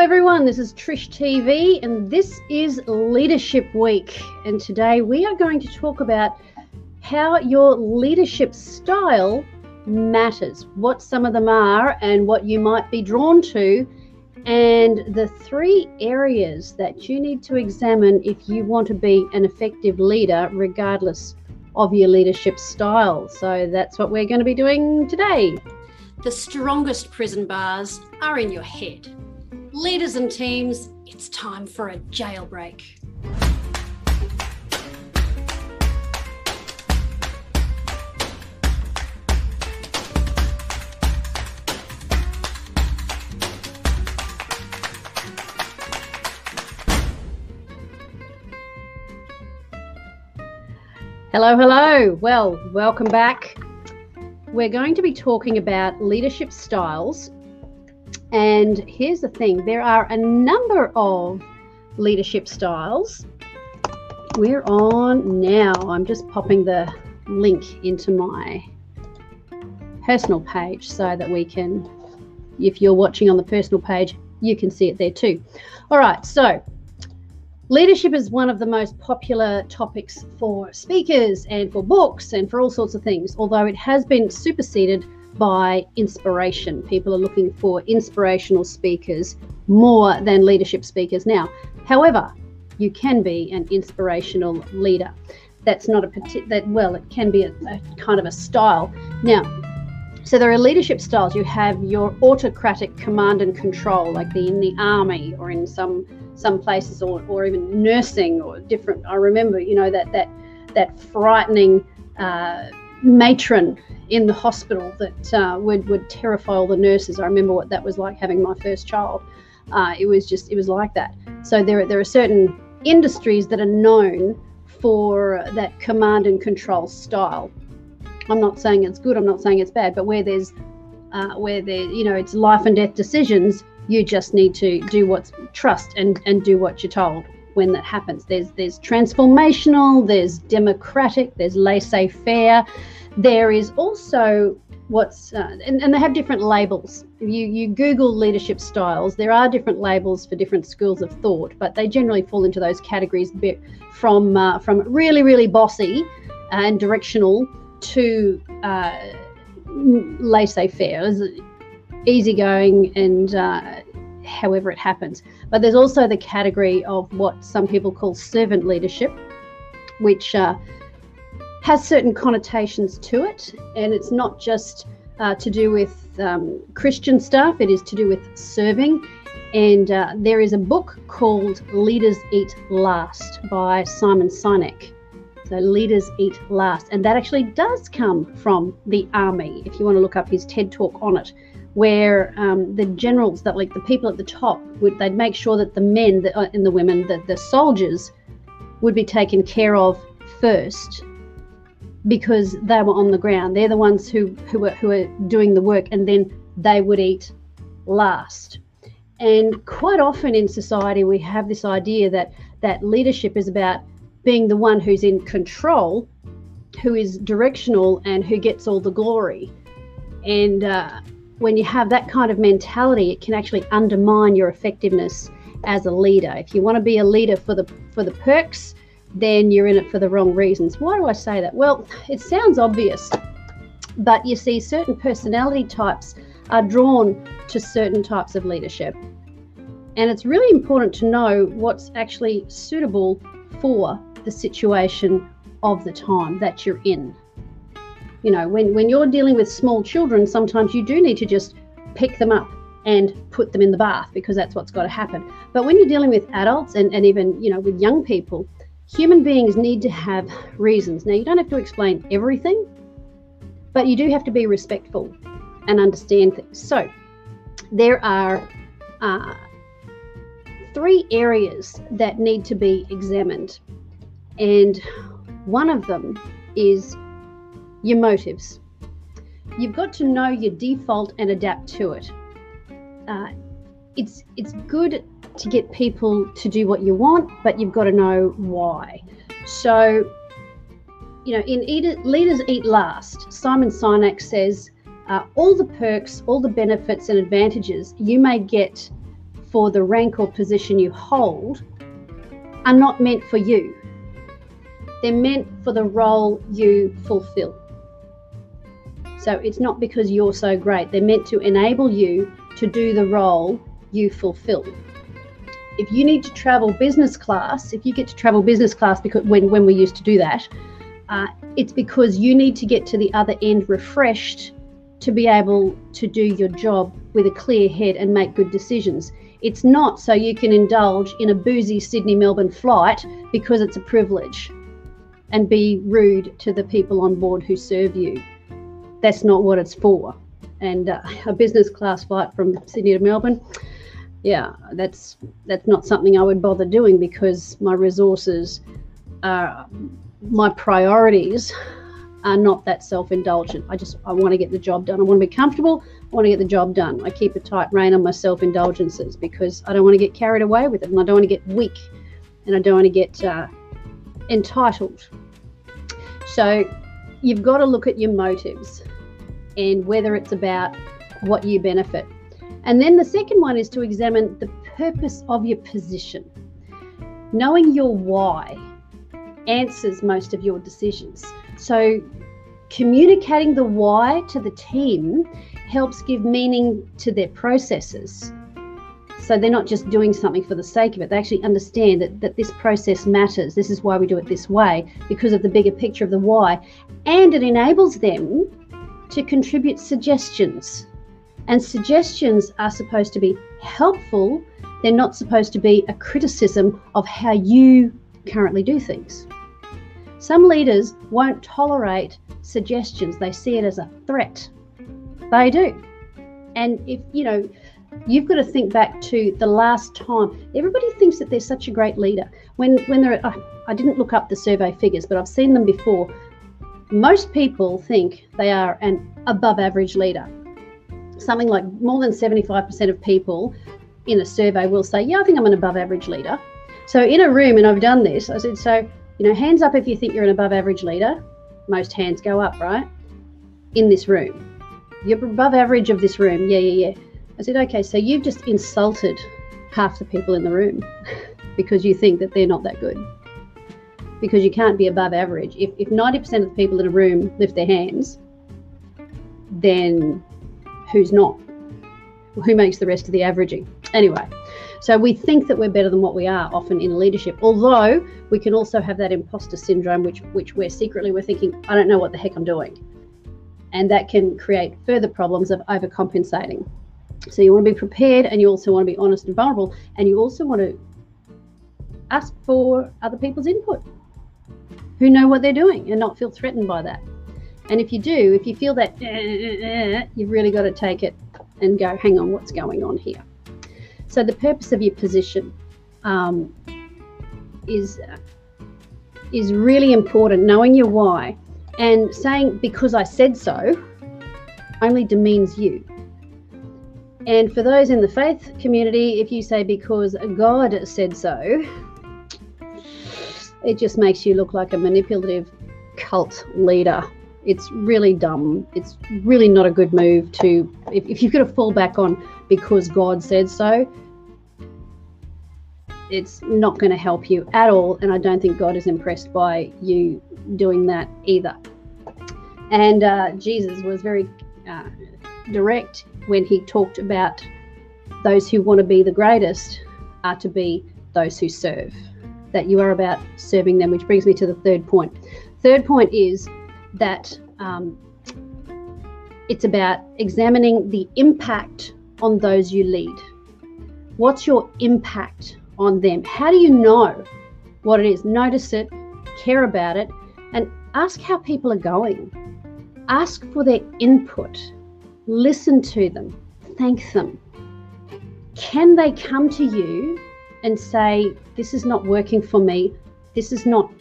everyone. This is Trish TV, and this is Leadership Week. And today we are going to talk about how your leadership style matters, what some of them are, and what you might be drawn to, and the three areas that you need to examine if you want to be an effective leader, regardless of your leadership style. So that's what we're going to be doing today. The strongest prison bars are in your head. Leaders and teams, it's time for a jailbreak. Hello, hello. Well, welcome back. We're going to be talking about leadership styles. And here's the thing there are a number of leadership styles. We're on now. I'm just popping the link into my personal page so that we can, if you're watching on the personal page, you can see it there too. All right, so Leadership is one of the most popular topics for speakers and for books and for all sorts of things, although it has been superseded by inspiration. People are looking for inspirational speakers more than leadership speakers now. However, you can be an inspirational leader. That's not a particular, that, well, it can be a, a kind of a style. Now, so there are leadership styles. You have your autocratic command and control, like the in the army or in some some places, or, or even nursing or different. I remember, you know, that that that frightening uh, matron in the hospital that uh, would would terrify all the nurses. I remember what that was like having my first child. Uh, it was just it was like that. So there there are certain industries that are known for that command and control style. I'm not saying it's good. I'm not saying it's bad. But where there's uh, where there, you know, it's life and death decisions. You just need to do what's trust and and do what you're told when that happens. There's there's transformational. There's democratic. There's laissez-faire. There is also what's uh, and, and they have different labels if you you google leadership styles there are different labels for different schools of thought but they generally fall into those categories from uh, from really really bossy and directional to uh, laissez-faire, easygoing, and uh, however it happens. But there's also the category of what some people call servant leadership, which uh, has certain connotations to it, and it's not just uh, to do with um, Christian stuff; it is to do with serving. And uh, there is a book called Leaders Eat Last by Simon Sinek so leaders eat last. And that actually does come from the army, if you want to look up his TED talk on it, where um, the generals, that like the people at the top, would they'd make sure that the men that, uh, and the women, the, the soldiers, would be taken care of first because they were on the ground. They're the ones who who were who are doing the work, and then they would eat last. And quite often in society, we have this idea that that leadership is about being the one who's in control, who is directional, and who gets all the glory. And uh, when you have that kind of mentality, it can actually undermine your effectiveness as a leader. If you want to be a leader for the for the perks, then you're in it for the wrong reasons. Why do I say that? Well, it sounds obvious, but you see, certain personality types are drawn to certain types of leadership. And it's really important to know what's actually suitable for the situation of the time that you're in. You know, when, when you're dealing with small children, sometimes you do need to just pick them up and put them in the bath because that's what's got to happen. But when you're dealing with adults and, and even, you know, with young people, human beings need to have reasons. Now, you don't have to explain everything, but you do have to be respectful and understand things. So, there are uh, three areas that need to be examined and one of them is your motives. You've got to know your default and adapt to it. Uh, it's it's good to get people to do what you want, but you've got to know why. So, you know, in Eat, Leaders Eat Last, Simon Sinek says uh, all the perks, all the benefits and advantages you may get for the rank or position you hold are not meant for you. They're meant for the role you fulfill. So it's not because you're so great. They're meant to enable you to do the role you fulfill. If you need to travel business class, if you get to travel business class because when, when we used to do that, uh, it's because you need to get to the other end refreshed to be able to do your job with a clear head and make good decisions. It's not so you can indulge in a boozy Sydney Melbourne flight because it's a privilege and be rude to the people on board who serve you. That's not what it's for. And uh, a business class flight from Sydney to Melbourne, yeah, that's that's not something I would bother doing because my resources are my priorities are not that self-indulgent. I just I want to get the job done. I want to be comfortable. I want to get the job done. I keep a tight rein on my self-indulgences because I don't want to get carried away with it, and I don't want to get weak, and I don't want to get uh, entitled. So you've got to look at your motives and whether it's about what you benefit. And then the second one is to examine the purpose of your position. Knowing your why answers most of your decisions. So, communicating the why to the team helps give meaning to their processes. So they're not just doing something for the sake of it. They actually understand that, that this process matters. This is why we do it this way because of the bigger picture of the why. And it enables them to contribute suggestions. And suggestions are supposed to be helpful, they're not supposed to be a criticism of how you currently do things. Some leaders won't tolerate suggestions, they see it as a threat. They do. And if, you know, you've got to think back to the last time everybody thinks that they're such a great leader when when they're oh, i didn't look up the survey figures but i've seen them before most people think they are an above average leader something like more than 75% of people in a survey will say yeah i think i'm an above average leader so in a room and i've done this i said so you know, hands up if you think you're an above average leader. Most hands go up, right? In this room. You're above average of this room. Yeah, yeah, yeah. I said, okay, so you've just insulted half the people in the room because you think that they're not that good. Because you can't be above average. If, if 90% of the people in a room lift their hands, then who's not? Who makes the rest of the averaging? Anyway, so we think that we're better than what we are often in leadership. Although we can also have that imposter syndrome, which which we're secretly we're thinking, I don't know what the heck I'm doing. And that can create further problems of overcompensating. So you want to be prepared and you also want to be honest and vulnerable. And you also want to ask for other people's input who know what they're doing and not feel threatened by that. And if you do, if you feel that, eh, eh, eh, you've really got to take it and go, hang on, what's going on here? So the purpose of your position um, is is really important. Knowing your why and saying because I said so only demeans you. And for those in the faith community, if you say because God said so, it just makes you look like a manipulative cult leader. It's really dumb. It's really not a good move to, if, if you've got to fall back on because God said so, it's not going to help you at all. And I don't think God is impressed by you doing that either. And uh, Jesus was very uh, direct when he talked about those who want to be the greatest are to be those who serve. That you are about serving them, which brings me to the third point. Third point is that um, it's about examining the impact on those you lead. What's your impact on them? How do you know what it is? Notice it, care about it, and ask how people are going. Ask for their input, listen to them, thank them. Can they come to you and say, This is not working for me, this is not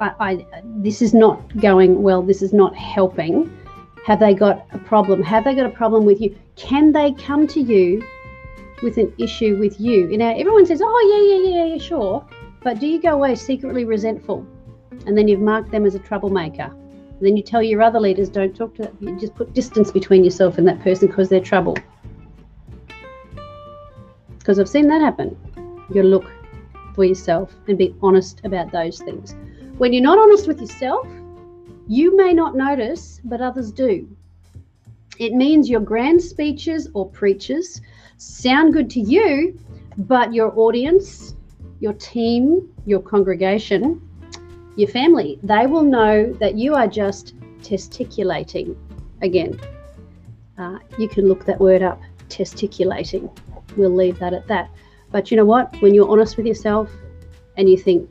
I, I, this is not going well, this is not helping. Have they got a problem? Have they got a problem with you? Can they come to you with an issue with you? You know, everyone says, oh, yeah, yeah, yeah, yeah, sure. But do you go away secretly resentful? And then you've marked them as a troublemaker. Then you tell your other leaders, don't talk to them. You just put distance between yourself and that person because they're trouble. because I've seen that happen. You look for yourself and be honest about those things. When you're not honest with yourself, you may not notice, but others do. It means your grand speeches or preachers sound good to you, but your audience, your team, your congregation, your family, they will know that you are just testiculating. Again, uh, you can look that word up, testiculating. We'll leave that at that. But you know what? When you're honest with yourself and you think,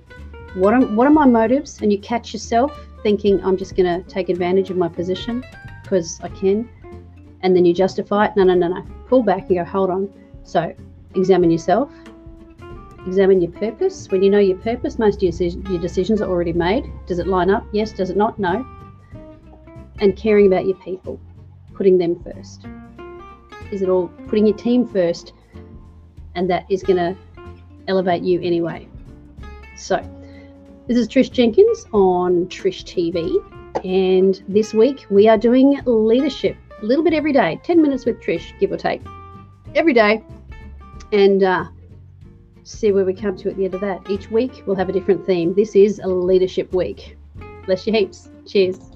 what are, what are my motives? And you catch yourself thinking, I'm just going to take advantage of my position because I can. And then you justify it. No, no, no, no. Pull back and go, hold on. So examine yourself, examine your purpose. When you know your purpose, most of your, decisions are already made. Does it line up? Yes. Does it not? No. And caring about your people, putting them first. Is it all putting your team first? And that is going to elevate you anyway. So, this is Trish Jenkins on Trish TV. And this week we are doing leadership a little bit every day, 10 minutes with Trish, give or take, every day. And uh, see where we come to at the end of that. Each week we'll have a different theme. This is a leadership week. Bless your heaps. Cheers.